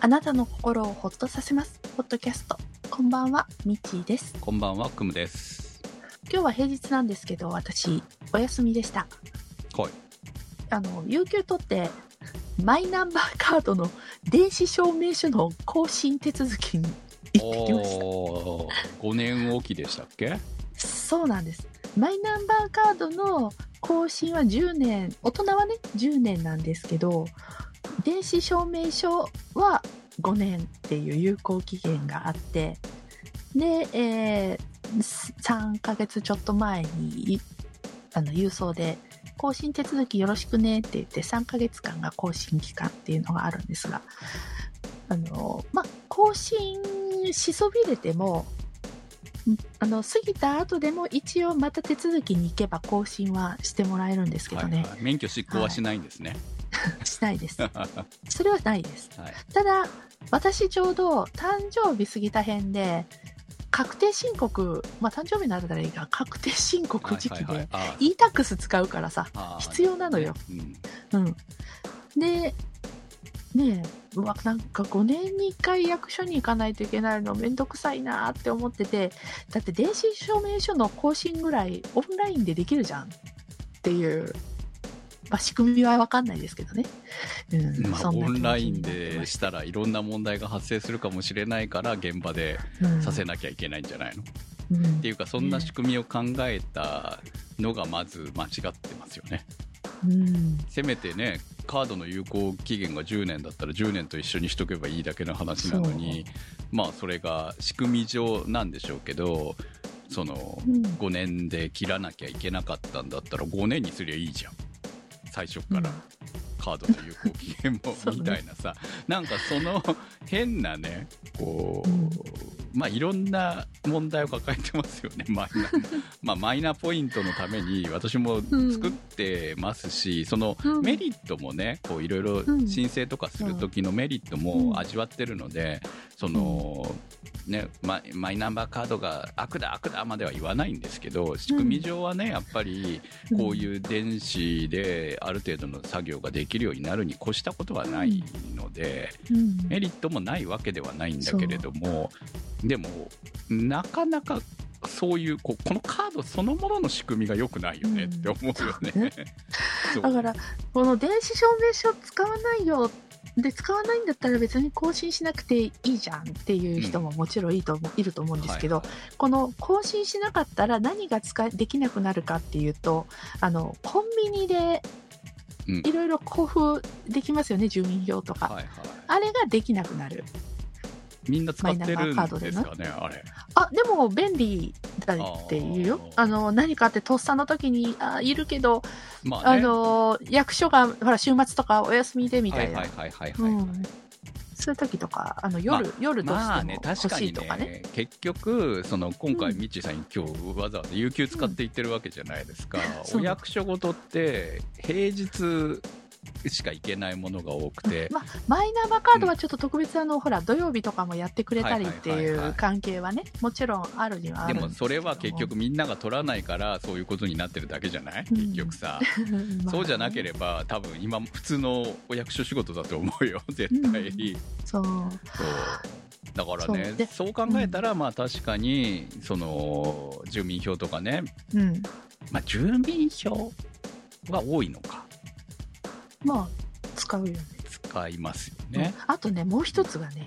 あなたの心をほっとさせます。ポッドキャスト。こんばんは、みちーです。こんばんは、くむです。今日は平日なんですけど、私、お休みでした。はい。あの、有給取って、マイナンバーカードの電子証明書の更新手続きに行ってきました。おー、5年おきでしたっけ？そうなんです。マイナンバーカードの更新は10年、大人はね、10年なんですけど、電子証明書は5年っていう有効期限があって、で、えー3ヶ月ちょっと前に、あの、郵送で、更新手続きよろしくねって言って3ヶ月間が更新期間っていうのがあるんですが、あの、まあ、更新しそびれても、あの、過ぎた後でも一応また手続きに行けば更新はしてもらえるんですけどね、はいはい、免許執行はしないんですね。しないです。は それはないです。い。ただ、私ちょうど誕生日過ぎた辺で、確定申告、まあ誕生日になったらいいが、確定申告時期で、e-tax 使うからさ、必要なのよ。うんうん。で、ねえ、うわ、なんか5年に1回役所に行かないといけないのめんどくさいなって思ってて、だって電子証明書の更新ぐらいオンラインでできるじゃんっていう、まあ仕組みはわかんないですけどね。うん、まあ、オンラインでしたらいろんな問題が発生するかもしれないから現場でさせなきゃいけないんじゃないの、っうん。ていうかそんな仕組みを考えたのがまず間違ってますよね。うん。せめてねカードの有効期限が10年だったら10年と一緒にしとけばいいだけの話なのにまあそれが仕組み上なんでしょうけどそのうん。5年で切らなきゃいけなかったんだったら5年にすりゃいいじゃん最初からカードの有効期限もみたいなさ、なんかその変なねこう、うんまあいろんな問題を抱えてますよね。マイナまあマイナポイントのために私も作ってますし、そのうん。メリットもねこういろいろうん。申請とかする時のメリットも味わってるので、その、ね、マイマイナンバーカードが悪だ悪だまでは言わないんですけど仕組み上はねやっぱりこういう電子である程度の作業ができるようになるに越したことはないので、うん。メリットもないわけではないんだけれどもでもなかなかそういうこうこのカードそのものの仕組みが良くないよねって思うよね。うんそうだから、この電子証明書使わないよ。で、使わないんだったら別に更新しなくていいじゃんっていう人ももちろんいいと思う、いると思うんですけど、はいこの更新しなかったら何が使いできなくなるかっていうと、あの、コンビニでうんいろいろ交付できますよね、住民票とか。はいはいあれができなくなる。みんな使ってるんですかねあれ。あ、でも便利だって言うよ。あの、何かってとっさの時に、あいるけど、あまあね。の、役所が、ほら、週末とかお休みでみたいな。はいはいはいはいはい、うんそういう時とか、あの夜、夜どうまあしても欲しいとかね。ね結局その今回うんミッチーさん今日わざわざ有給使って行ってるわけじゃないですか、そうお役所ごとって平日しか行けないものが多くて、まあ、マイナンバーカードはちょっと特別あの、ほら、土曜日とかもやってくれたりってはいう関係はね、もちろんあるにはあでるんでもそれは結局、みんなが取らないからそういうことになってるだけじゃない、うん。結局さ、まあそうじゃなければ多分今普通のお役所仕事だと思うよ。絶対。う。そう。だからねそう。でそう考えたら、まあ確かにその住民票とかね。うん。まあ、住民票は多いのかまあ、使うよね。使いますよね、うんあとね、もう一つがね、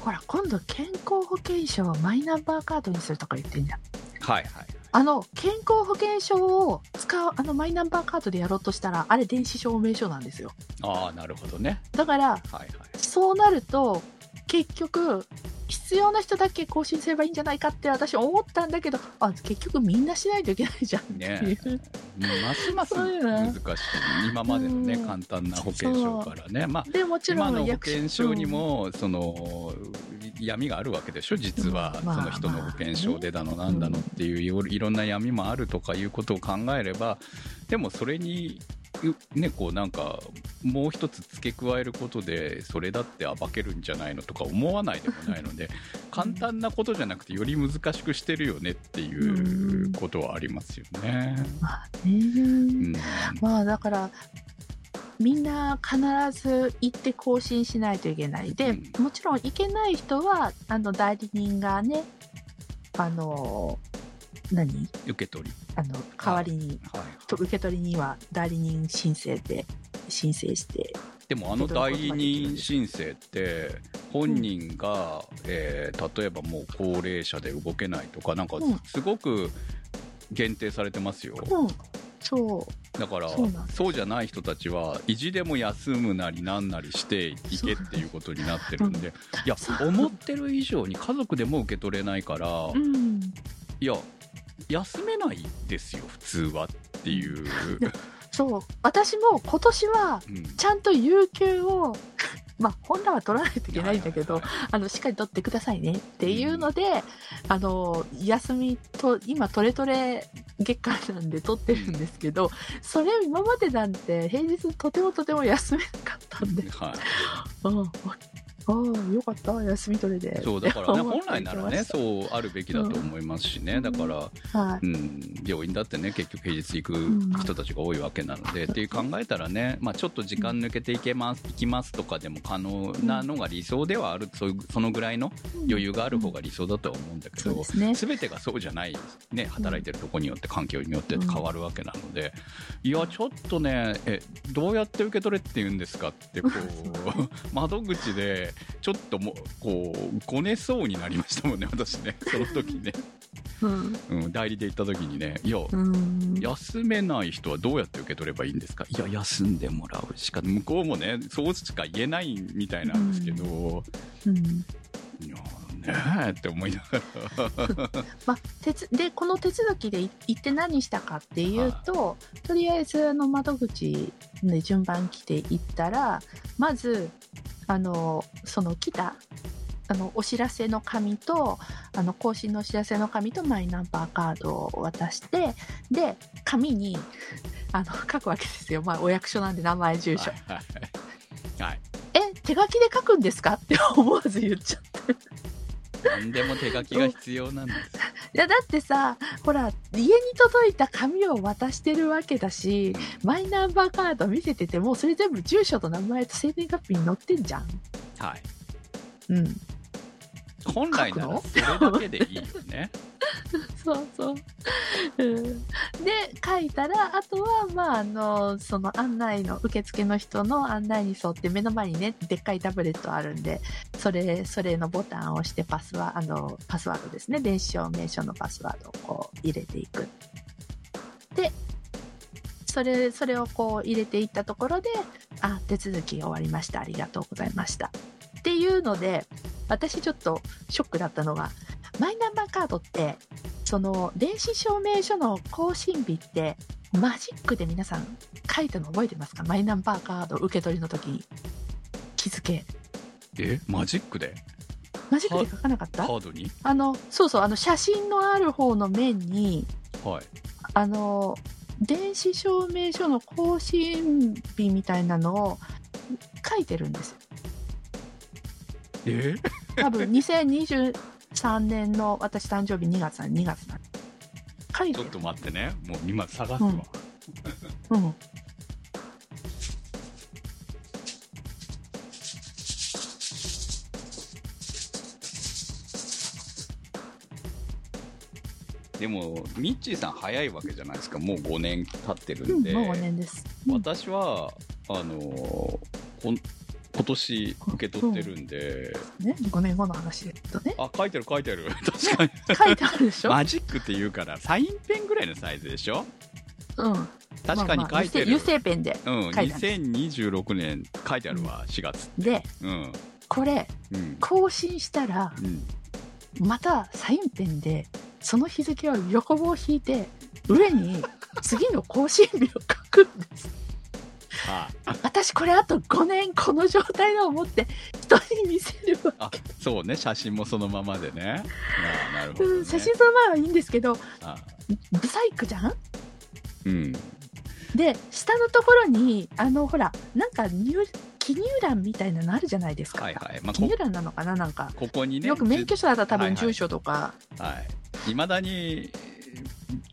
ほら、今度健康保険証をマイナンバーカードにするとか言ってんじゃん。はいはいあの、健康保険証を使う、あの、マイナンバーカードでやろうとしたら、あれ電子証明書なんですよ。ああなるほどねだから、はいはいそうなると、結局、必要な人だけ更新すればいいんじゃないかって私思ったんだけど、あ、結局みんなしないといけないじゃんってねいう。ますます難しい。今までのねうん。簡単な保険証からね。まあで、もちろ今の保ん役所険証に、もその闇があるわけでしょ？実は。その人の保険証でだのなんだのっていういろんな闇もあるとかいうことを考えればでもそれにねこうなんかもう一つ付け加えることでそれだって暴けるんじゃないのとか思わないでもないので簡単なことじゃなくてより難しくしてるよねっていうことはありますよね。まあね、うん。まあだから、みんな必ず行って更新しないといけない。で、うもちろん行けない人は、あの、代理人がね、あの、何？受け取り。あの、代わりに、はい。と受け取りには代理人申請で申請して、でもあの代理人申請って、本人が、えー例えばもう高齢者で動けないとか、なんかうん。すごく限定されてますよ。うん、そう、だからそうじゃない人たちは意地でも休むなりなんなりしていけっていうことになってるんで、いやそう思ってる以上に家族でも受け取れないから、うん、いや休めないですよ普通はっていう、そう、私も今年は、うん。ちゃんと有給を、まあ、本来は取らないといけないんだけど、あの、しっかり取ってくださいねっていうので、あの、休みと、今、トレトレ月間なんで取ってるんですけど、それ今までなんて平日とてもとても休めなかったんで、はい。うんああ、よかった、休み取れで。そうだからね本来ならねそうあるべきだと思いますしね、うん。だから、はい。うん、病院だってね結局平日行く人たちが多いわけなので、っていう考えたらね、まあ、ちょっと時間抜けていけます行きますとかでも可能なのが理想ではある。そういうそのぐらいの余裕がある方が理想だとは思うんだけど、そうですね。全てがそうじゃない、ね、働いてるとこによって環境によって変わるわけなので、いやちょっとねえどうやって受け取れって言うんですかってこう 窓口でちょっともうこうごねそうになりましたもんね 私ねその時ね、うん。うん、代理で行った時にねいやうん。休めない人はどうやって受け取ればいいんですか？いや休んでもらうしか向こうもねそうしか言えないみたいなんですけど、うん。いやねえって思いながら まあ、手つでこの手続きでい行って何したかっていうと、とりあえずあの窓口で順番来て行ったらまずあのその来たあのお知らせの紙とあの更新のお知らせの紙とマイナンバーカードを渡してで紙にあの書くわけですよ、まあ、お役所なんで名前住所、はい。はい。はいえ手書きで書くんですか？って思わず言っちゃって。何でも手書きが必要なんです。いやだってさほら家に届いた紙を渡してるわけだしマイナンバーカード見せててもそれ全部住所と名前と生年月日に載ってんじゃんはい。うん本来ならそれだけでいいよね。そうそう、うん、で書いたらあとはまああのその案内の受付の人の案内に沿って目の前にねでっかいタブレットあるんでそれそれのボタンを押してパスワあのパスワードですね。電子証明書のパスワードをこう入れていく。でそれそれをこう入れていったところであ手続き終わりました。ありがとうございました。っていうので私ちょっとショックだったのがマイナンバーカードってその電子証明書の更新日ってマジックで皆さん書いたの覚えてますか？マイナンバーカード受け取りの時。に日付え？マジックで？マジックで書かなかった？カードに？あのそうそうあの写真のある方の面にはい。あの電子証明書の更新日みたいなのを書いてるんですよえ？多分2023年の私誕生日2月なん2月なん書いてるちょっと待ってね。もう今探すわ。うんうんでも、ミッチーさん早いわけじゃないですか。もう5年経ってるで。うんんもう5年です、うん私は、あのー年受け取ってるんで、ね、5年後の話ですけどね。あ、書いてる書いてる。確かに。書いてあるでしょ、マジックって言うから、サインペンぐらいのサイズでしょ？うん。確かに書いてる。まあまあ油性ペンで。うん、書いてある2026年書いてあるわ、4月。で、うん。これ、うん。更新したら、うん。またサインペンで、その日付を横棒を引いて、上に次の更新日を書くんです。あ私これあと5年この状態のを持って人に見せるわ。あ、そうね、写真もそのままでね。あなるほど、ね。うん、写真その前はいいんですけど、あブサイクじゃん？うん。で、下のところに、あの、ほら、なんか入、記入欄みたいなのあるじゃないですか。はいはい。まあ、こ記入欄なのかななんか。ここにね。よく免許証だったら多はいはい分住所とか、はい。いまだに、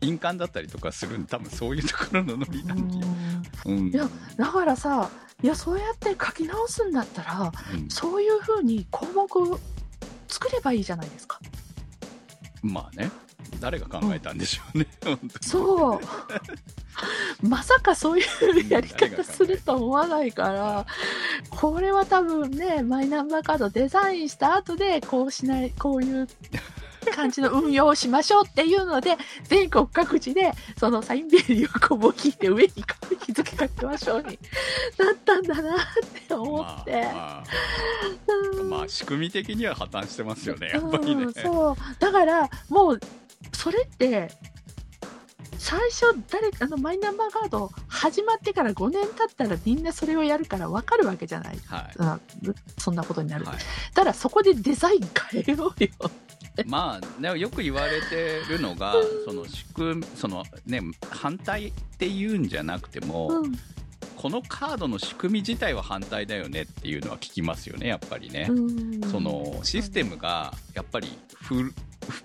印鑑だったりとかするんで、多分そういうところのノリなんで。うんうん。いやだからさいやそうやって書き直すんだったらうんそういうふうに項目作ればいいじゃないですかまあね。誰が考えたんでしょうね。本当にそう まさかそういうやり方すると思わないからこれは多分ねマイナンバーカードデザインした後でこうしないこういう感じの運用をしましょうっていうので全国各地でそのサインベリーをこう引いて上に日付書きましょうに なったんだなって思って。まあ、まあうんまあ仕組み的には破綻してますよね、やっぱりねうん。そうだからもうそれって最初誰あのマイナンバーカード始まってから5年経ったらみんなそれをやるから分かるわけじゃないはい。あそんなことになる、はいだからそこでデザイン変えようよ まあ、ね、よく言われてるのが、その仕組み、そのね、反対っていうんじゃなくても、うん。このカードの仕組み自体は反対だよねっていうのは聞きますよね、やっぱりね。うん。そのシステムがやっぱりふ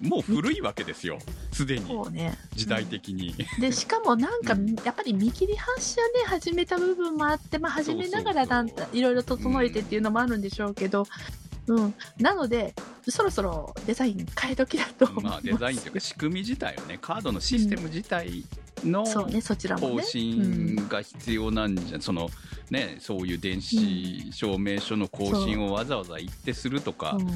もう古いわけですよ、すでに。ね。時代的に。でしかもなんか、うん。やっぱり見切り発車で始めた部分もあって、まあ、始めながらなんいろいろ整えてっていうのもあるんでしょうけど、うん、なのでそろそろデザイン変え時だと思いまま。あデザインというか仕組み自体をね、カードのシステム自体の更ね。新が必要なんじゃ、そのね、そういう電子証明書の更新をわざわざ行ってするとか。うん、も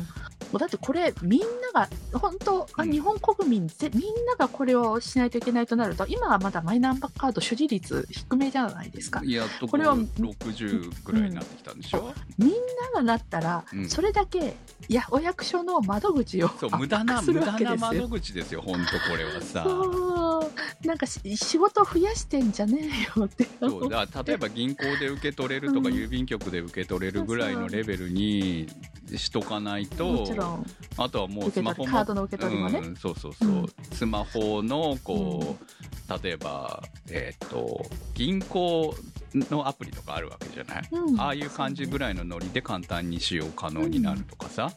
うだってこれみんなが本当、あうん。日本国民ぜみんながこれをしないといけないとなると今はまだマイナンバーカード所持率低めじゃないですか。いやここれは60ぐらいになってきたんでしょ、みんながなったら、うん。それだけいやお役所の窓口をそう圧無駄な無駄な窓口ですよ、本当これはさ。そう。なんかし仕事増やしてんじゃねえよって。そうだ例えば銀行で受け取れるとか、うん。郵便局で受け取れるぐらいのレベルにしとかないともちろん。あとはもうスマホもカードの受け取りもね、うん、そうそうそう、うん。スマホのこう、例えばえーっと銀行のアプリとかあるわけじゃない、うん。ああいう感じぐらいのノリで簡単に使用可能になるとかさ、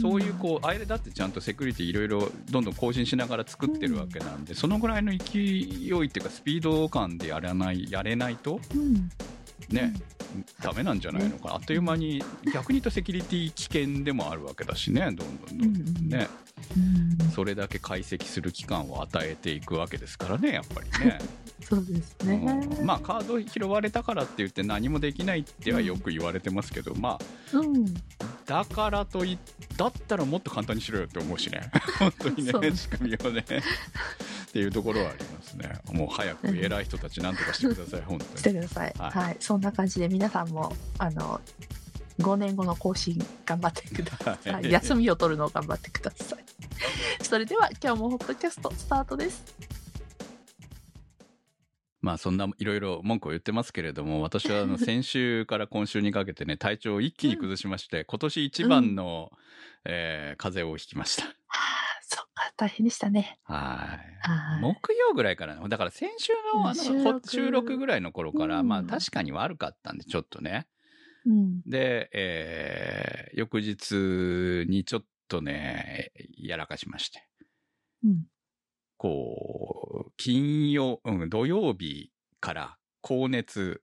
そういうこうあれだってちゃんとセキュリティいろいろどんどん更新しながら作ってるわけなんで、そのぐらいの勢いっていうかスピード感でやらないやれないとうんね、ダメなんじゃないのかな、あっという間に逆に言うとセキュリティ危険でもあるわけだしねどんどんどんどんね、うんそれだけ解析する期間を与えていくわけですからねやっぱりね。そうですね、うん。まあカード拾われたからって言って何もできないってはよく言われてますけど、まあうん。だからといだったらもっと簡単にしろよって思うしね。本当にね仕組みをねっていうところはありますね。もう早く偉い人たちなんとかしてください 本当に。してください、ははい。いそんな感じで皆さんもあの5年後の更新頑張ってください、はい。休みを取るのを頑張ってください。それでは今日もホットキャストスタートです。まあそんないろいろ文句を言ってますけれども、私はあの 先週から今週にかけてね、体調を一気に崩しまして、今年一番の、えー風邪をひきました。はあそっか大変でしたね。はい。はい。木曜ぐらいからな。だから先週のあの収録。ぐらいの頃から、うん。まあ確かに悪かったんで、ちょっとね。うん。で、えー翌日にちょっとね、やらかしまして。うん。こう、金曜、うん、土曜日から高熱、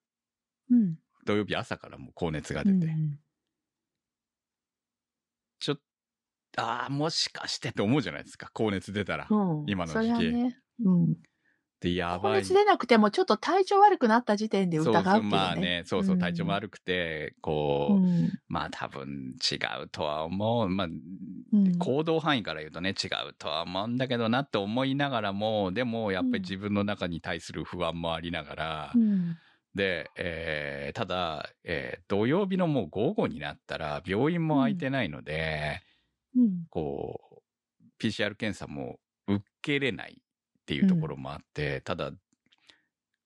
うん。土曜日朝からもう高熱が出て、うんちょっと、ああ、もしかしてって思うじゃないですか、高熱出たら。うん。今の時期。ね。うん。で、や高ばい。熱出なくてもちょっと体調悪くなった時点でそうそう、疑うっていうね。まあね、そうそう、体調悪くて、こう、うん。まあ多分違うとは思う。まあ、うん。行動範囲から言うとね、違うとは思うんだけどなって思いながらも、でもやっぱり自分の中に対する不安もありながら、うん。で、えーただ、えー土曜日のもう午後になったら病院も空いてないので、うん。こう、PCR 検査も受けれないっていうところもあって、ただ、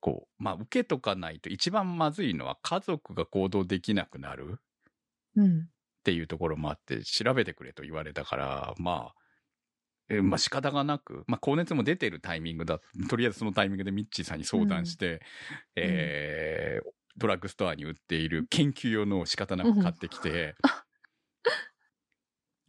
こう、まあ、受けとかないと一番まずいのは家族が行動できなくなるうん。っていうところもあって、調べてくれと言われたから、まあ、えまあ仕方がなく、まあ高熱も出てるタイミングだ、とりあえずそのタイミングでミッチーさんに相談して、えードラッグストアに売っている研究用のを仕方なく買ってきて、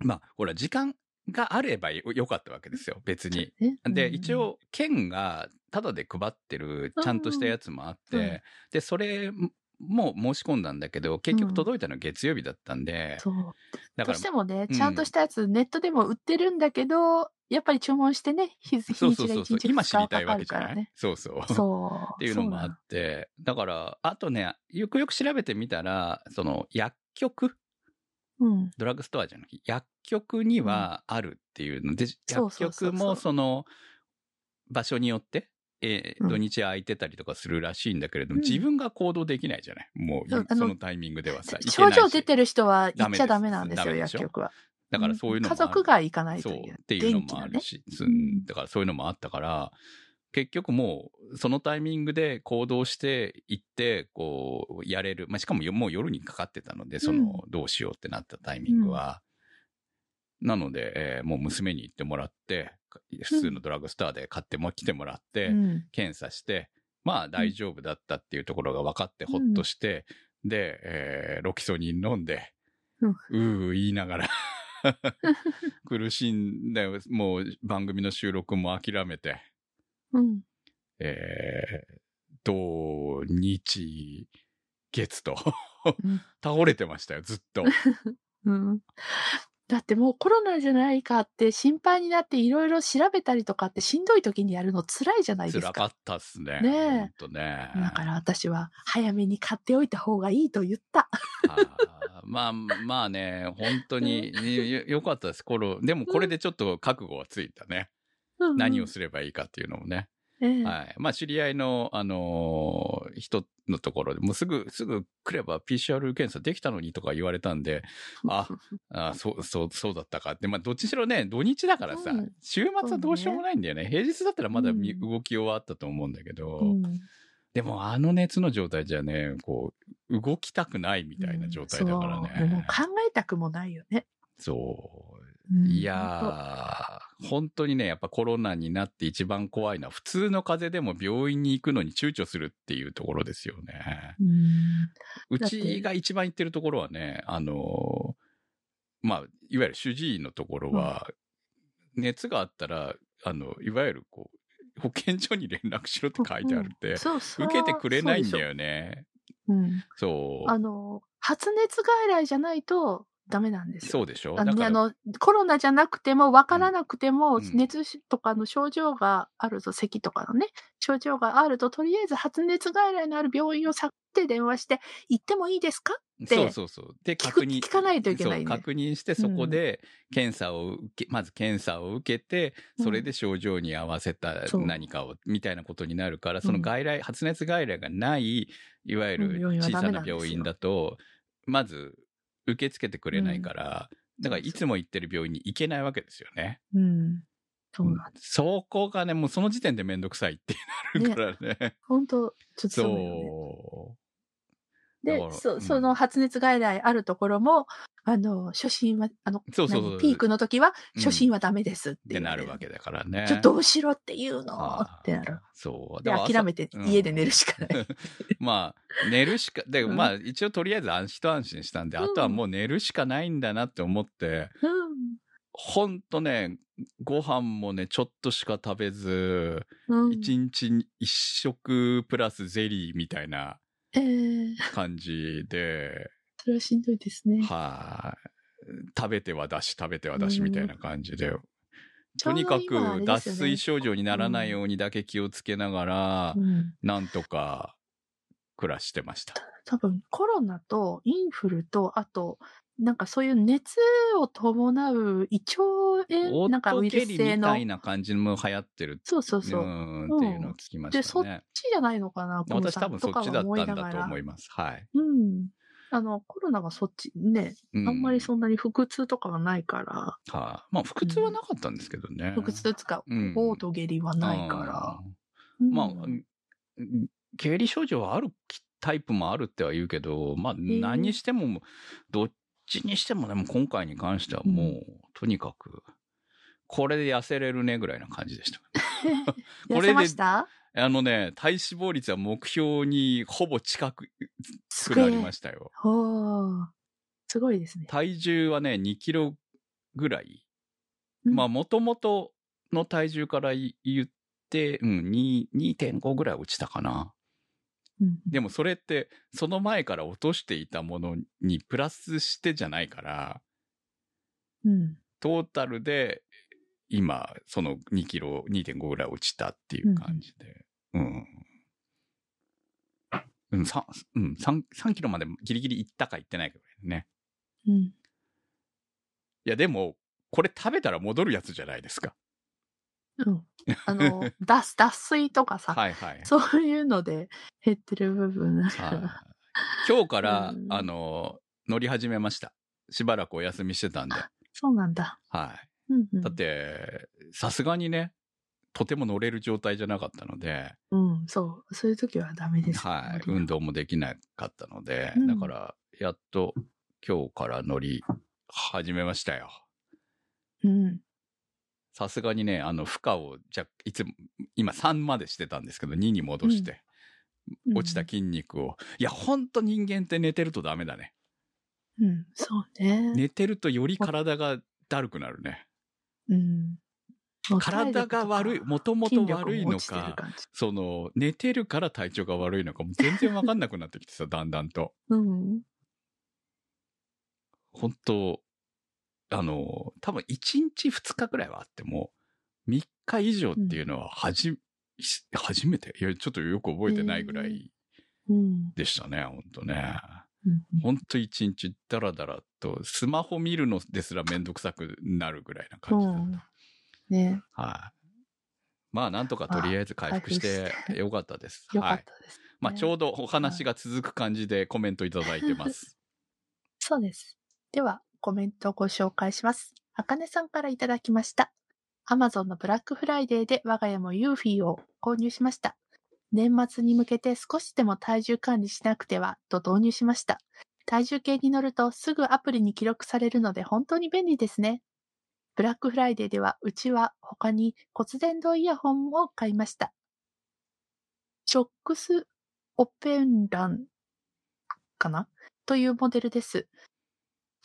まあ、ほら、時間、があればよよかったわけですよ、別に。ねで、うん一応、県がタダで配ってるちゃんとしたやつもあって、で、それも申し込んだんだけど、結うん局届いたの月曜日だったんで、そう。どうだからしてもね、うんちゃんとしたやつ、ネットでも売ってるんだけど、やっぱり注文してね、日日そうにちが1そうそうそう日、今知りたいかかわけじゃない、るからね。そうそう。そう。っていうのもあって、だから、あとね、よくよく調べてみたら、その薬局、そドラッグストアじゃなくて、薬局にはあるっていうの。で、そうそう薬局もその場所によって、えーうん。土日空いてたりとかするらしいんだけれども、うん。自分が行動できないじゃない？もう、そのタイミングではさ、症状出てる人は行っちゃダダメメなんですよ、薬局は。だからそういうのも家族が行かないとそう。いう。っていうの。もあるし、うんうん。だからそういうのもあったから、結局もう、そのタイミングで行動して行って、こう、やれる。まあ、しかもよもう夜にかかってたので、その、どうしようってなったタイミングは。なので、えーもう娘に行ってもらって、普通のドラッグストアで買っても来てもらって、うん。検査して、まあ大丈夫だったっていうところが分かってほっとして、で、えーロキソニン飲んで、うんうー言いながら 苦しんで、もう番組の収録も諦めて、うん。えー、土、日、月とうん 倒れてましたよ、ずっと。うん。だってもうコロナじゃないかって心配になっていろいろ調べたりとかってしんどい時にやるの辛いじゃないですか。辛かったっすね。ねえね。だから私は早めに買っておいた方がいいと言った。まあ、まあね、本当に よよかったです。これでもこれでちょっと覚悟はついたね。何をすすればいいかっていうのもね。る、ええはい。まあ、知り合いの、あのー人のところで、もうすぐ、すぐ来れば PCR 検査できたのにとか言われたんで、あ、あそう、そう、そうだったかって。まあ、どっちにしろね、土日だからさ、うん週末はどうしようもないんだよね。平日だったらまだみうん動きはあったと思うんだけど、うんでもあの熱の状態じゃね、こう、動きたくないみたいな状態だからね。考えたくもないよね。そう。うんいやー、本当にね、やっぱコロナになって一番怖いのは、普通の風邪でも病院に行くのに躊躇するっていうところですよね。うちが一番行ってるところはね、あのーまあ、いわゆる主治医のところは、熱があったら、あの、いわゆるこう、保健所に連絡しろって書いてあるって、そうそう。受けてくれないんだよね。ょ。うん。そう。あの、発熱外来じゃないとダメなんですよ。そうでしょ？あのあの、コロナじゃなくても、わからなくても、うん。熱とかの症状があると、咳とかのね、症状があると、とりあえず発熱外来のある病院を探って電話して、行ってもいいですか？てそうそうそう。で、確認。聞かないといけないね確認して、そこで検査を受け、まず検査を受けて、それで症状に合わせた何かを、みたいなことになるから、その外来、発熱外来がない、いわゆる小さな病院だと、まず受け付けてくれないから、だからいつも行ってる病院に行けないわけですよね。うん。そうなんです。そこがね、もうその時点でめんどくさいってなるからね。本当ちょっとそうよね。でそその発熱外来あるところも、あの、初診は、あの、そうそうそう何ピークの時は、うん初診はダメですってなるわけだからね。ちょっとどうしろって言うの？ってなる。そう。で、諦めてうん家で寝るしかない。まあ、寝るしか、で、うんまあ、一応とりあえず安一安心したんで、うんあとはもう寝るしかないんだなって思って、うん。ほんとね、ご飯もね、ちょっとしか食べず、うん。一日に一食プラスゼリーみたいなええ感じで、それはしんどいですね。はい。食べては出し、食べては出しみたいな感じで、とにかく脱水症状にならないようにだけ気をつけながら、うん。なんとか暮らしてました。多分コロナとインフルと、あと、なんかそういう熱を伴う胃腸オ炎、なんかウイルス性のたい。な感じも流行ってるそうそうそう。んっていうのを聞きまで、そっしたね。ちじゃないのかな、コムさん私多分そっちだったんだと思います。はい。うん。あの、コロナがそっちね、うあんまりそんなに腹痛とかがないから、はい。まあ、腹痛はなかったんですけどね。腹痛つか、うんオート下痢はないから。うんまあうん、経理症状はあるタイプもあるっては言うけど、まあ、ー何にしても、どっちにしてもね、もう今回に関してはもう、うんとにかく、これで痩せれるねぐらいな感じでした。こ痩せれでました？あのね、体脂肪率は目標にほぼ近くくなりましたよ。すごいですね。体重はね、2キロぐらいうんまあ、もともとの体重からい言って、うん、2 2.5ぐらい落ちたかな。うんでもそれって、その前から落としていたものにプラスしてじゃないから、うん。トータルで、今、その2キロ、2.5ぐらい落ちたっていう感じで。うん。うん、3、うん、3、3キロまでギリギリ行ったか行ってないかぐらいね。うん。いや、でも、これ食べたら戻るやつじゃないですか。うん。あの、脱、脱水とかさ、はいはい。そういうので減ってる部分だから。はい今日から、うんあの、乗り始めました。しばらくお休みしてたんで。そうなんだ。はい。うんうん、だって、さすがにね、とても乗れる状態じゃなかったので、うん、そう。そういう時はダメです。はい。運動もできなかったので、うんだから、やっと今日から乗り始めましたよ。うん。さすがにね、あの、負荷を、じゃ、いつも、今3までしてたんですけど、2に戻して、うん落ちた筋肉を。いや、ほんと人間って寝てるとダメだね。うん、そうね。寝てるとより体がだるくなるね。うん。体が悪い、もともと悪いのか、その、寝てるから体調が悪いのかも全然わかんなくなってきてさ、だんだんと。うん。本当あの、多分1日2日ぐらいはあっても、3日以上っていうのははじ、し初めて？いや、ちょっとよく覚えてないぐらいうん。でしたね、本当ね。うん本当1日ダラダラと、スマホ見るのですらめんどくさくなるぐらいな感じだった。うんね。はい。まあ、なんとかとりあえず回復してよかったです。よかはい。ったです。まあ、ねちょうどお話が続く感じでコメントいただいてます。そうです。では、コメントをご紹介します。あかねさんからいただきました。Amazon のブラックフライデーで我が家もユーフィーを購入しました。年末に向けて少しでも体重管理しなくてはと導入しました。体重計に乗るとすぐアプリに記録されるので本当に便利ですね。ブラックフライデーではうちは他に骨伝導イヤホンを買いました。 Shokzオペンランかな？というモデルです。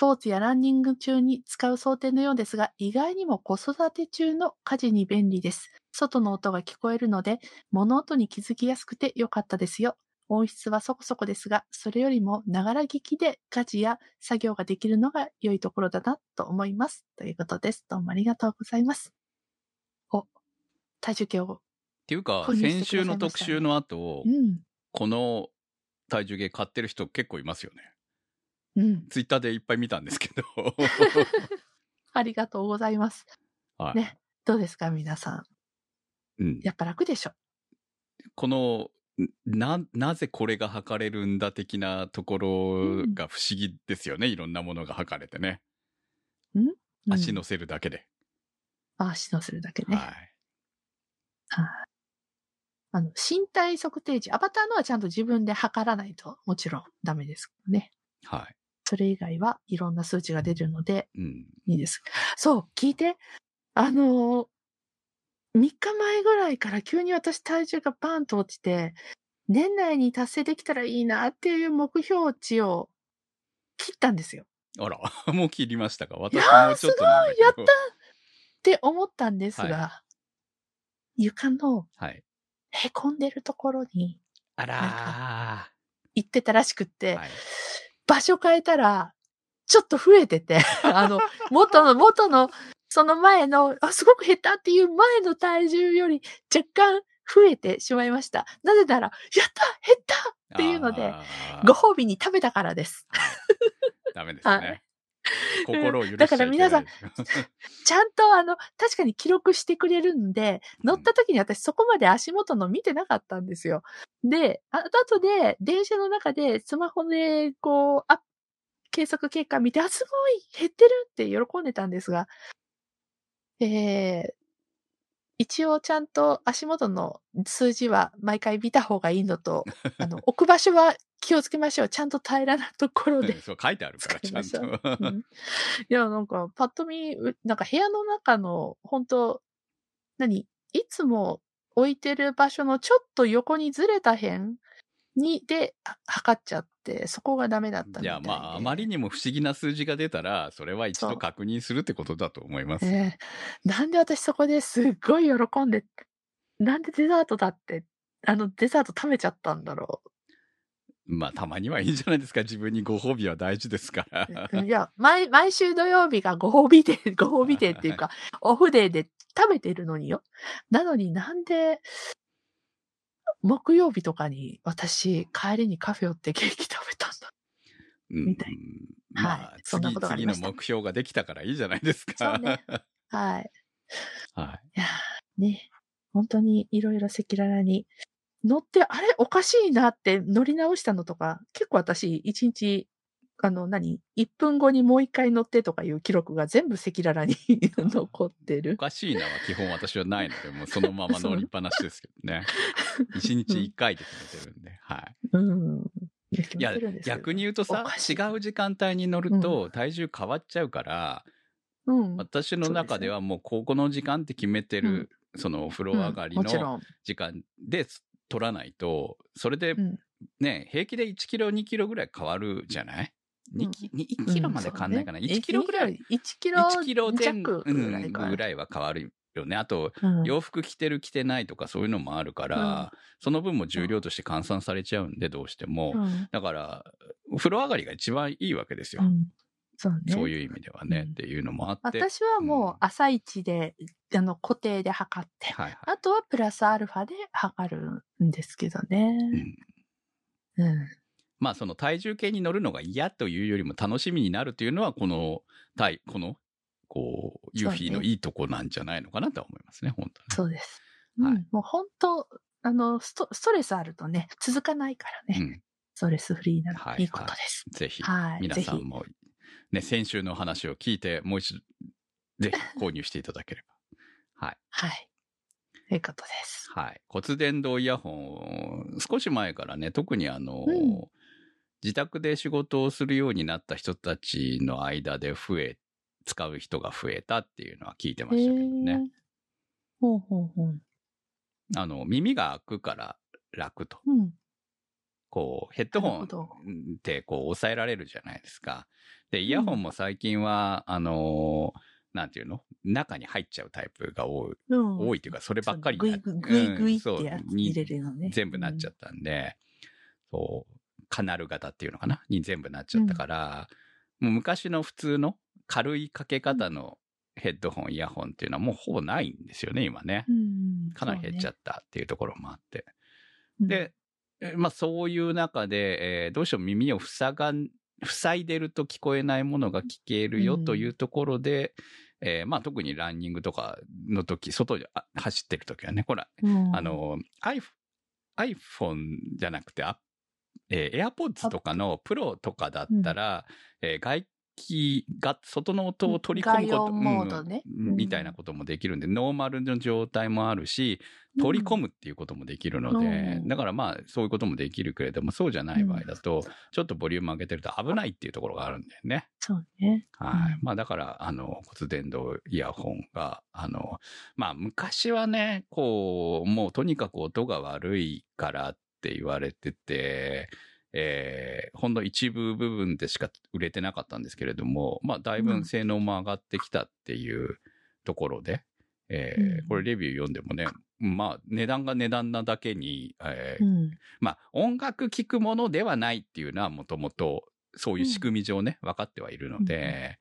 スポーツやランニング中に使う想定のようですが、意外にも子育て中の家事に便利です。外の音が聞こえるので、物音に気づきやすくて良かったですよ。音質はそこそこですが、それよりもながら聞きで家事や作業ができるのが良いところだなと思います。ということです。どうもありがとうございます。お、体重計を。っていうか先週の特集の後う、ん。この体重計買ってる人結構いますよね。うん。ツイッターでいっぱい見たんですけど。ありがとうございます。はい。ね。どうですか皆さん。うん、やっぱ楽でしょ。この、な、なぜこれが測れるんだ的なところが不思議ですよね。いろんなものが測れてね。うん？足乗せるだけで。あ足乗せるだけね。はい。あの、身体測定値、アバターのはちゃんと自分で測らないともちろんダメですけどね。はい。それ以外はいろんな数値が出るのでうん。いいです。そう、聞いて。あのー、3日前ぐらいから急に私体重がバーンと落ちて、年内に達成できたらいいなっていう目標値を切ったんですよ。あら、もう切りましたか？私もうちょっとなんだけど。すごいやって思ったんですが、は床のはい。へこんでるところにあら行ってたらしくって、ー。はい。場所変えたら、ちょっと増えてて、あの、元の、元の、その前の、あ、すごく減ったっていう前の体重より若干増えてしまいました。なぜなら、やった減ったっていうので、ご褒美に食べたからです。ダメですはねい。心を許し。だから皆さん ちゃんとあの、確かに記録してくれるんで、乗った時に私そこまで足元の見てなかったんですよ。で、あ後で電車の中でスマホでこう、あ、計測結果見て、あ、すごい減ってるって喜んでたんですが、えー、一応ちゃんと足元の数字は毎回見た方がいいのと、あの、置く場所は気をつけましょう。ちゃんと平らなところでうんそう書いてあるから、ちゃんと。うん いや、なんか、パッと見、うなんか部屋の中の、本当何いつも置いてる場所のちょっと横にずれた辺に、で、は測っちゃって、そこがダメだったみたいや、まあ、あまりにも不思議な数字が出たら、それは一度確認するってことだと思います。えーなんで私そこですっごい喜んで、なんでデザートだって、あのデザート食べちゃったんだろまあ、たまにはいいんじゃないですか。自分にご褒美は大事ですから。う。いや、毎、毎週土曜日がご褒美デー、ご褒美デーっていうか、オフデーで食べてるのによ。なのになんで、木曜日とかに私、帰りにカフェ寄ってケーキ食べたんだ？うんみたいまあ、はいそんな次、ことがあり次のました目標ができたからいいじゃないですか。そうねはい。はい。いやーね、本当にいろいろ赤裸々に乗って、あれおかしいなって乗り直したのとか、結構私、一日、あの、何 ?1 分後にもう一回乗ってとかいう記録が全部赤裸々に 残ってるお。かしいなは基本私はないので、もうそのまま乗りっぱなしですけどね。一日一回で決めてるんで、はい。うん。いいや、逆に言うとさ違う時間帯に乗ると体重変わっちゃうから、うん。私の中ではもうここの時間って決めてる、そのお風呂上がりの。時間で取らないと、それでうん。ね、平気で1キロ、2キロぐらい変わるじゃない、2キ ?1 キロまで変わんないかな、うんそうね。1キロぐらい、1キロ1キロぐらいは変わるよね。あと、うん。洋服着てる着てないとかそういうのもあるから、その分も重量として換算されちゃうんで、どうしても。うん。だから、お風呂上がりが一番いいわけですよ。うんそうね。そういう意味ではね、うんっていうのもあって。私はもう朝一で、あの、固定で測って、はいはい。あとはプラスアルファで測るんですけどね。うんうん。まあその体重計に乗るのが嫌というよりも楽しみになるというのはこの体このこうユーフィーのいいとこなんじゃないのかなとは思いますね本当にそうです。はいうん。もう本当、あのスト、ストレスあるとね、続かないからね。うん、ストレスフリーなはいのいいことです。ぜひはい。ぜひ。皆さんもね先週の話を聞いてもう一度ぜひ購入していただければはい はい。ということです。はい骨伝導イヤホン少し前からね特にあの、うん自宅で仕事をするようになった人たちの間で増え使う人が増えたっていうのは聞いてましたけどね。ほうほうほう。あの、耳が開くから楽と。うん。こう、ヘッドホンってこう抑えられるじゃないですか。で、イヤホンも最近は、あのーなんていうの？中に入っちゃうタイプが多い、うん。多いというか、そればっかりグイグイグイグイってうんや入れるのね。全部なっちゃったんで、そう、カナル型っていうのかな？に全部なっちゃったから、もう昔の普通の軽いかけ方のヘッドホン、イヤホンっていうのはもうほぼないんですよね、今ね。うん。かなり減っちゃっったっていうところもあって。たで、えまあそういう中で、えーどうしても耳を塞がん、塞いでると聞こえないものが聞けるようん。というところで、えーまあ特にランニングとかの時、外であ走ってる時はね、ほら、うん。あ、の、iPhone, じゃなくて、あえー AirPods とかのプロとかだったら、えー外気が、外の音を取り込むこと、モードねうんうんみたいなこともできるんで、ノーマルの状態もあるし、取り込むっていうこともできるので、うんだからまあそういうこともできるけれども、そうじゃない場合だと、ちょっとボリューム上げてると危ないっていうところがあるんだよね。そうね。はい。うんまあだから、あの、骨伝導イヤホンが、あの、まあ昔はね、こう、もうとにかく音が悪いからって言われてて、えーほんの一部部分でしか売れてなかったんですけれども、まあだいぶ性能も上がってきたっていうところで、えーうん。これレビュー読んでもね、まあ値段が値段なだけに、えーうん。まあ、音楽聴くものではないっていうのはもともとそういう仕組み上ね、分かってはいるので、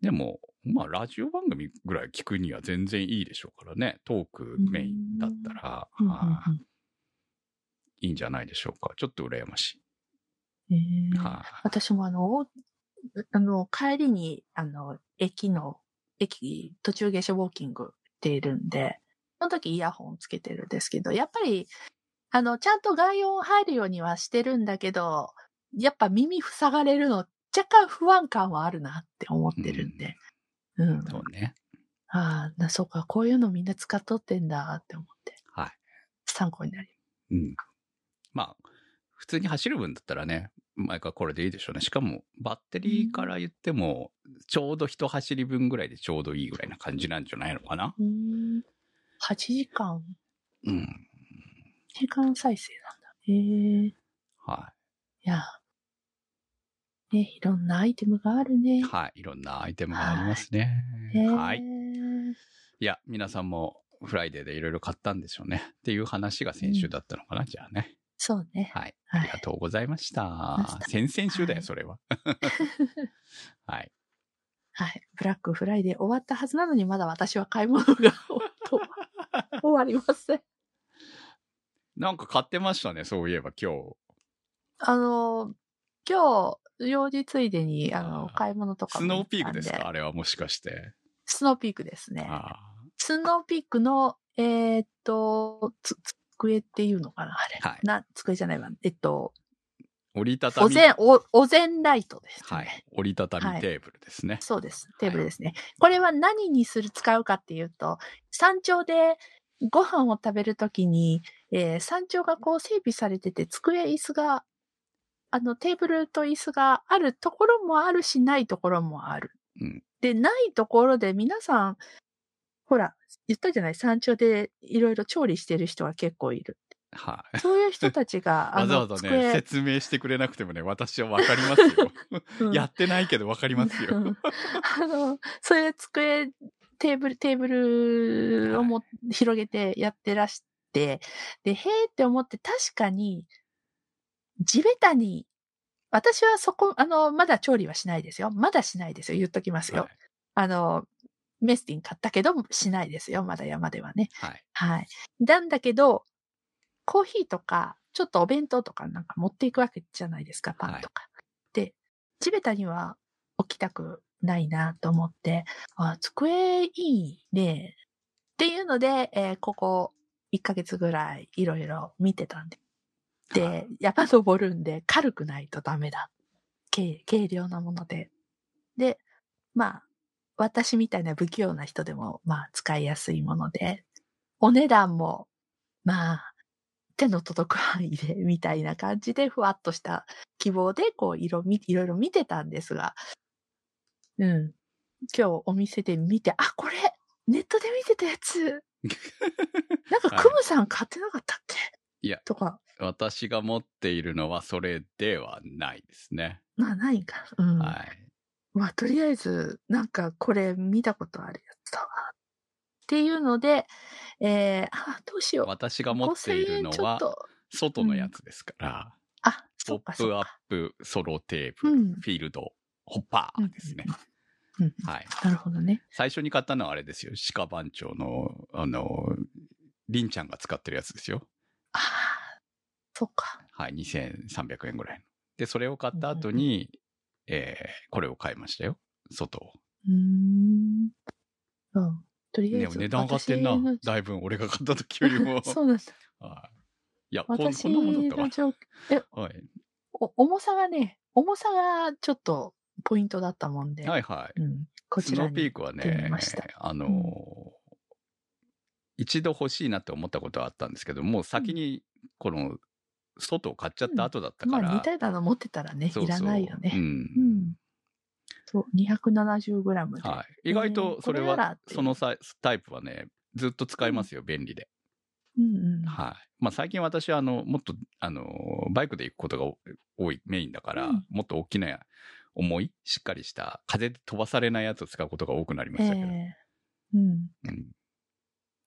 でも、まあ、ラジオ番組ぐらい聞くには全然いいでしょうからね、トークメインだったら、うん。はいいいんじゃないでしょうか。ちょっと羨ましい。ーはい私もあの、おあの、帰りに、あの、駅の、駅、途中下車ウォーキングしているんで、その時イヤホンつけてるんですけど、やっぱり、あの、ちゃんと外音入るようにはしてるんだけど、やっぱ耳塞がれるの、若干不安感はあるなって思ってるんで。うん。そうね。ああ、なそうか、こういうのみんな使っとってんだって思って、はい。参考になりうん。まあ、普通に走る分だったらね、毎回これでいいでしょうね。しかも、バッテリーから言っても、ちょうど一走り分ぐらいでちょうどいいぐらいな感じなんじゃないのかな？うん。8時間、うん。時間再生なんだ。へえ。はいや。ね、いろんなアイテムがあるねい。。はい。いろんなアイテムがありますね。へーはい。いや、皆さんもフライデーでいろいろ買ったんでしょうね。っていう話が先週だったのかな、じゃあね。そうね。はい。はいありがとうございました。ました先々週だよ、はいそれは。はい。はい。ブラックフライデー終わったはずなのに、まだ私は買い物がと終わりません。なんか買ってましたね、そういえば今日。あの、今日、用事ついでに、あの、あー買い物とかスノーピークですかあれはもしかして。スノーピークですね。あスノーピークの、えーっと、つ、机っていうのかな？あれ。はいな、机じゃないわ。えっと、ー折りたたみ。お膳、お、お膳ライトですね。はい。折りたたみテーブルですね。そうです。テーブルですね。これは何にする、使うかっていうと、山頂でご飯を食べるときに、えー山頂がこう整備されてて、机、椅子が、あの、テーブルと椅子があるところもあるし、ないところもある。うんで、ないところで皆さん、ほら、言ったじゃない？山頂でいろいろ調理してる人が結構いる。はい。そういう人たちが、あわざの、わざね、机、説明してくれなくてもね、私はわかりますよ。うん やってないけどわかりますよ。うんあの、そういう机、テーブル、テーブルをも、広げてやってらして、で、へーって思って確かに、地べたに、私はそこ、あの、まだ調理はしないですよ。まだしないですよ。言っときますよ。はい。あの、メスティン買ったけど、しないですよ。まだ山ではね。はい。はい。なんだけど、コーヒーとか、ちょっとお弁当とかなんか持っていくわけじゃないですか、パンとか。で、地べたには置きたくないなと思って、あ、机いいね。っていうので、えーここ1ヶ月ぐらいいろいろ見てたんで。で、山登るんで軽くないとダメだ。軽、軽量なもので。で、まあ、私みたいな不器用な人でも、まあ、使いやすいもので、お値段も、まあ、手の届く範囲で、みたいな感じで、ふわっとした希望で、こう、いろ、みいろいろ見てたんですが、うん。今日お店で見て、あ、これ、ネットで見てたやつ。なんか、はいクムさん買ってなかったっけ？いやとか、私が持っているのはそれではないですね。まあ、ないか。うん。はい。まあ、とりあえず、なんか、これ見たことあるやつだわ。っていうので、えー、あ、どうしよう。私が持っているの5000円は外のやつですから、あ、ポップアッか。プソロテーブル、うんフィールド、ホッパーですね。うんうんはい。なるほどね。最初に買ったのはあれですよ。鹿番長の、あの、りんちゃんが使ってるやつですよ。ああ、そうか。はい。2300円ぐらいの。で、それを買った後に、えー、これを買いましたよ。外を。うーん。うん。とりあねえず。値段上がってんな。だいぶ俺が買った時よりも。そうなんだ。はいいや、こんなもんだったかな。はい。お重さがね、重さがちょっとポイントだったもんで。はいはい。うん。こスノちらに。ーピークはねあのー一度欲しいなって思ったことはあったんですけど、もう先にこの外を買っちゃった後だったから。まあ似たようなの持ってたらね、いらないよね。うんう。ん。そう、270g で。はい。意外とそれはそのタイプはね、ずっと使えますよ、便利で。うんうん。はい。まあ最近私はあの、もっと、あの、バイクで行くことが多多いメインだから、うんもっと大きな、重い、しっかりした、風で飛ばされないやつを使うことが多くなりましたけど。ええうん。うん、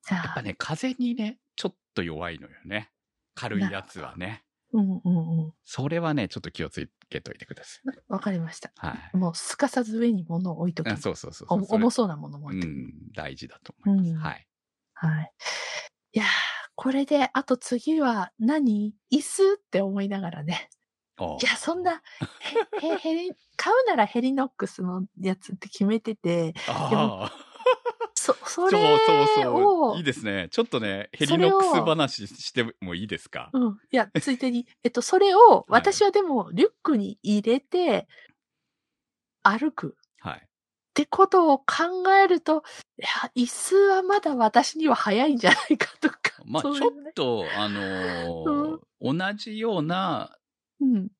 ややっぱね、風にね、ちょっと弱いのよね。軽いやつはね。うんうんうん。それはね、ちょっと気をつけといてください。わかりました。はい。もうすかさず上に物を置いときあそうそうそうそう。おそれ重そうなものもう置いとく。ん、大事だと思います。うんはい。はい。いやー、これで、あと次は何？椅子って思いながらね。いや、そんな、へ、へ、ヘリ、買うならヘリノックスのやつって決めてて、そ、そそうれそうそをう。いい、ですね。ちょっとね、ヘリノックス話してもいいですか？うん。いや、ついでに、えっと、それを、い私はでも、リュックに入れて、歩く。はい。ってことを考えると、いや、椅子はまだ私には早いんじゃないかとか。まあ、ちょっと、あのー同じようなうん。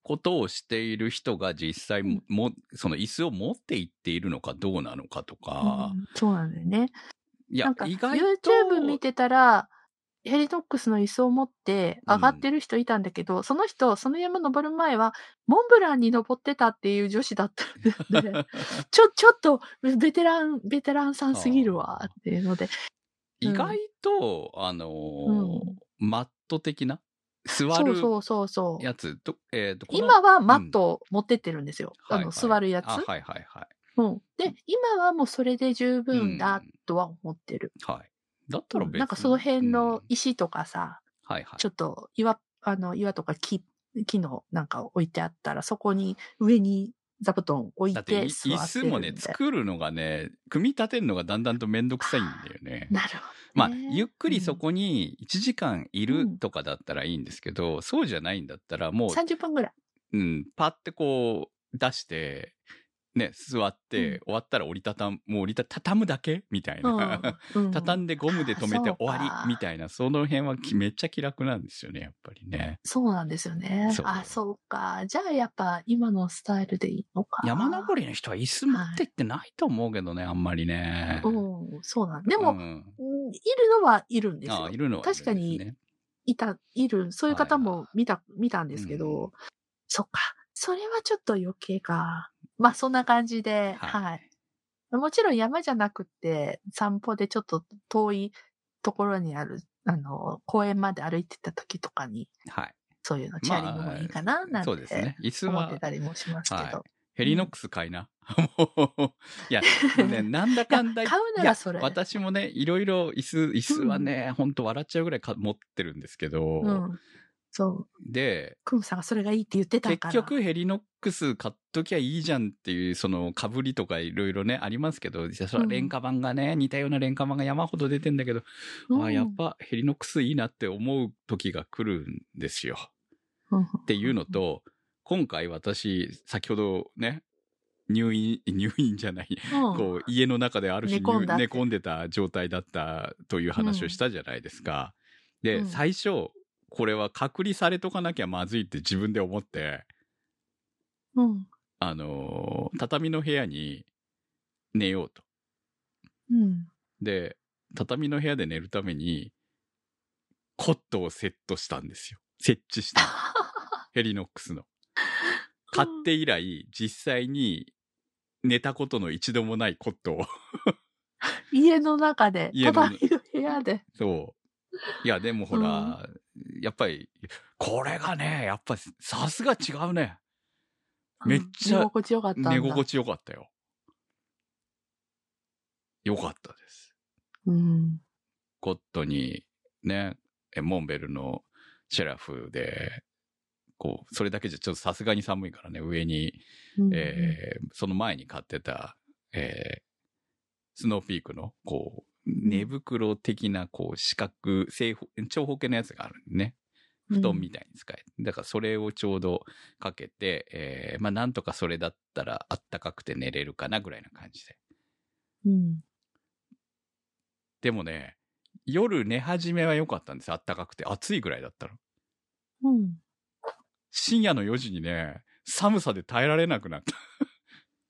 ことをしている人が実際も、もその椅子を持っていっているのかどうなのかとか、うん。そうなんだよね。いや意外と YouTube 見てたら、ヘリノックスの椅子を持って上がってる人いたんだけど、その人、その山登る前は、モンブランに登ってたっていう女子だったんで、ちょ、ちょっと、ベテラン、ベテランさんすぎるわ、っていうので。意外と、あのーマット的な座るそうそうそうそう。やつ？と、えっ、と、今はマットを持ってってるんですよ。あの、はいはい座るやつ。あはいはいはい。うん。で、今はもうそれで十分だとは思ってる。はい。だったら別に。なんかその辺のうん石とかさ、はいはい。ちょっと岩、あの、岩とか木、木のなんか置いてあったら、そこに上に座布団置いて座って椅子もね、作るのがね、組み立てるのがだんだんとめんどくさいんだよね。なるほど、ね。まあ、ゆっくりそこに1時間いるうんとかだったらいいんですけど、そうじゃないんだったらもう、30分ぐらい。うん、パってこう出して、ね、座って、うん終わったら折りたたむ、もう折りた、畳むだけみたいな。うん。畳んでゴムで留めて終わりみたいな、その辺はきめっちゃ気楽なんですよね、やっぱりね。そうなんですよねあ、そうか。じゃあやっぱ今のスタイルでいいのか。山登りの人は椅子持ってってないと思うけどね、あんまりね。うん、そうなんでも、うんうんいるのはいるんですよあい。るのはいるんです確かにいた、いる、そういう方も見た、見たんですけど、うんそっか。それはちょっと余計か。まあそんな感じで、はいはい。もちろん山じゃなくって、散歩でちょっと遠いところにある、あの、公園まで歩いてた時とかに、はい。そういうのチャリングもいいかな、なんそうですてね。椅子思っはてたりもしますけど。はいヘリノックス買いな。いや、ね、なんだかんだ買うならそれ私もね、いろいろ椅子、椅子はね、ほんと笑っちゃうぐらいか持ってるんですけど、うん。そう。で、クムさんがそれがいいって言ってた結から。局ヘリノックス買っときゃいいじゃんっていう、その被りとかいろいろね、ありますけど、じゃあそれは廉価版がね、似たような廉価版が山ほど出てんだけど、うん、あやっぱヘリノックスいいなって思う時が来るんですよ。うん、っっていうの、と、今回私、先ほどね、入院、入院じゃない、うん、こう、家の中である種寝込んでた状態だったという話をしたじゃないですか。で、うん最初、これは隔離されとかなきゃまずいって自分で思って、うん。あのー畳の部屋に寝ようと。うん。で、畳の部屋で寝るために、コットをセットしたんですよ。設置したの。ヘリノックスの。買って以来、実際に寝たことの一度もないコットを。家の中で、家の畳の部屋で。そう。いや、でもほら、やっぱり、これがね、やっぱさすが違うね。めっちゃうん寝心地よかった。寝心地よかったよ。よかったです。うん。コットに、ね、えモンベルのシェラフで、こう、それだけじゃちょっとさすがに寒いからね、上に、うんえーその前に買ってた、えースノーピークの、こう、寝袋的な、こう、四角、正方、長方形のやつがあるんでね。布団みたいに使える。だからそれをちょうどかけて、えーまあなんとかそれだったらあったかくて寝れるかなぐらいな感じで。うん。でもね、夜寝始めは良かったんですあったかくて。暑いぐらいだったの。うん。深夜の4時にね、寒さで耐えられなくなった。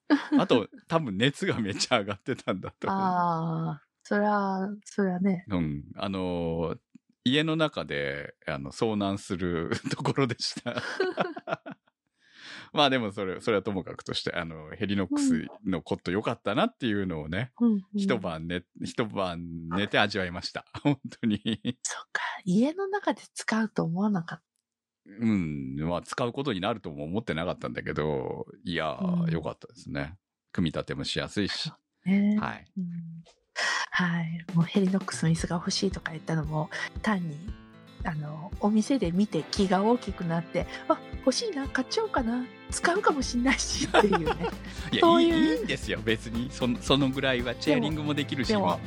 あと、多分熱がめっちゃ上がってたんだと思う。ああ、そりゃ、そりゃね。うん。あのー家の中で、あの、遭難する ところでした。まあでもそれ、それはともかくとして、あの、ヘリノックスのコット良かったなっていうのをね、うん、うん一。晩寝、一晩寝て味わいました。本当に。そっか。家の中で使うと思わなかっうん。まあ使うことになるとも思ってなかったんだけど、いやー、うん良かったですね。組み立てもしやすいし。たね。はい。うんはい。もうヘリノックスの椅子が欲しいとか言ったのも、単に、あの、お店で見て気が大きくなって、あ、欲しいな、買っちゃおうかな、使うかもしんないしっていうね。いやそういういい、いいんですよ、別に。そのそのぐらいはチェアリングもできるし、でも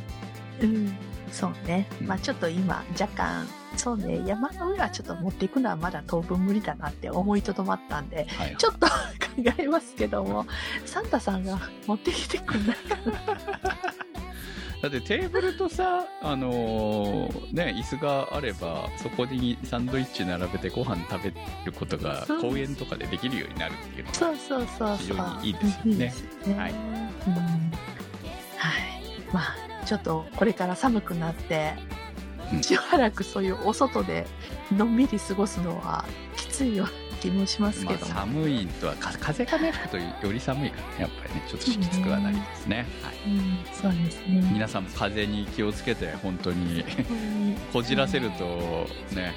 今うん。そうね。まあちょっと今、若干、そうね、山の上はちょっと持っていくのはまだ当分無理だなって思いとどまったんで、はいちょっと 考えますけども、サンタさんが持ってきてくんないかな。だってテーブルとさ、あのーね、椅子があれば、そこにサンドイッチ並べてご飯食べることが公園とかでできるようになるっていうのそうそうそうそう。非常にいいですよね。はいうんはい。まあ、ちょっとこれから寒くなって、うんしばらくそういうお外でのんびり過ごすのはきついよ気もしますまあ、けども、寒いとはか風がね吹くとより寒いからねやっぱりねちょっときつくはなりますね、はい、うん、そうですね。皆さんも風に気をつけて本当にうんこじらせるとね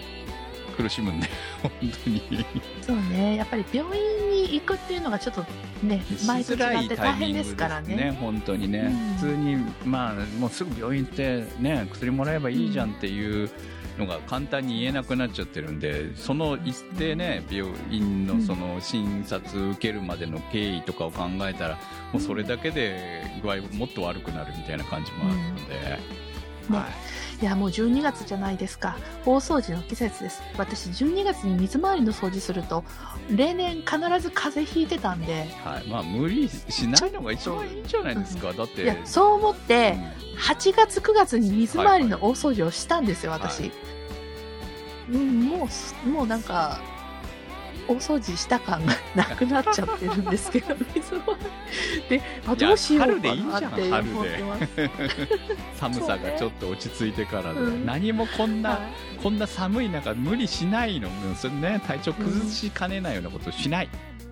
苦しむんで 本当に。そうね、やっぱり病院に行くっていうのがちょっとね、前としづら違って大変ですからね。ね。本当にね、うん普通にまあもうすぐ病院行ってね薬もらえばいいじゃんっていうのが簡単に言えなくなっちゃってるんでその一定ね病院のその診察受けるまでの経緯とかを考えたらもうそれだけで具合もっと悪くなるみたいな感じもあるので、ね。はいいや、もう12月じゃないですか。大掃除の季節です。私、12月に水回りの掃除すると、例年必ず風邪ひいてたんで、はい、まあ無理しないのが一番いいんじゃないですか、だって。いや、そう思って、う8月9月に水回りの大掃除をしたんですよ、はい。私。うん、もうす、もうなんか、大掃除した感がなくなっちゃってるんですけど、水回り。で、あ、どうしようかいや春でいいじゃなんって思ってます。寒さがちょっと落ち着いてからで、うん何もこんな、はいこんな寒い中無理しないのうんそれね体調崩しかねないようなことをしないっ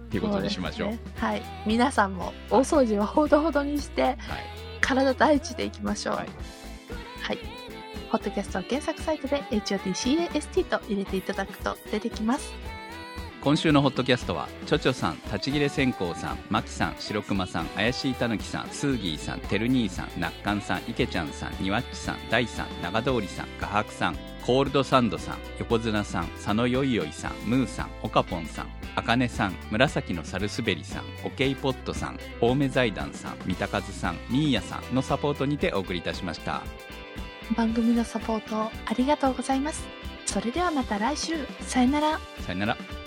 ていうことにしましょうねはい。皆さんも大掃除はほどほどにして、はい体第一でいきましょう。ははいい。ホットキャスト検索サイトで HOTCAST と入れていただくと出てきます。今週のホットキャストはチョチョさん立ち切れ線香さんマキさん白熊さん怪しいたぬきさんスーギーさんてる兄さんなっかんさんいけちゃんさんにわっちさん大さん長通りさん画伯さんコールドサンドさん横綱さん佐野よいよいさんムーさんおかぽんさんあかねさん紫のサルスベリさんオケイポットさん青梅財団さん三田和さんミーヤさんのサポートにてお送りいたしました番組のサポートありがとうございます。それではまた来週。さよなら。さよなら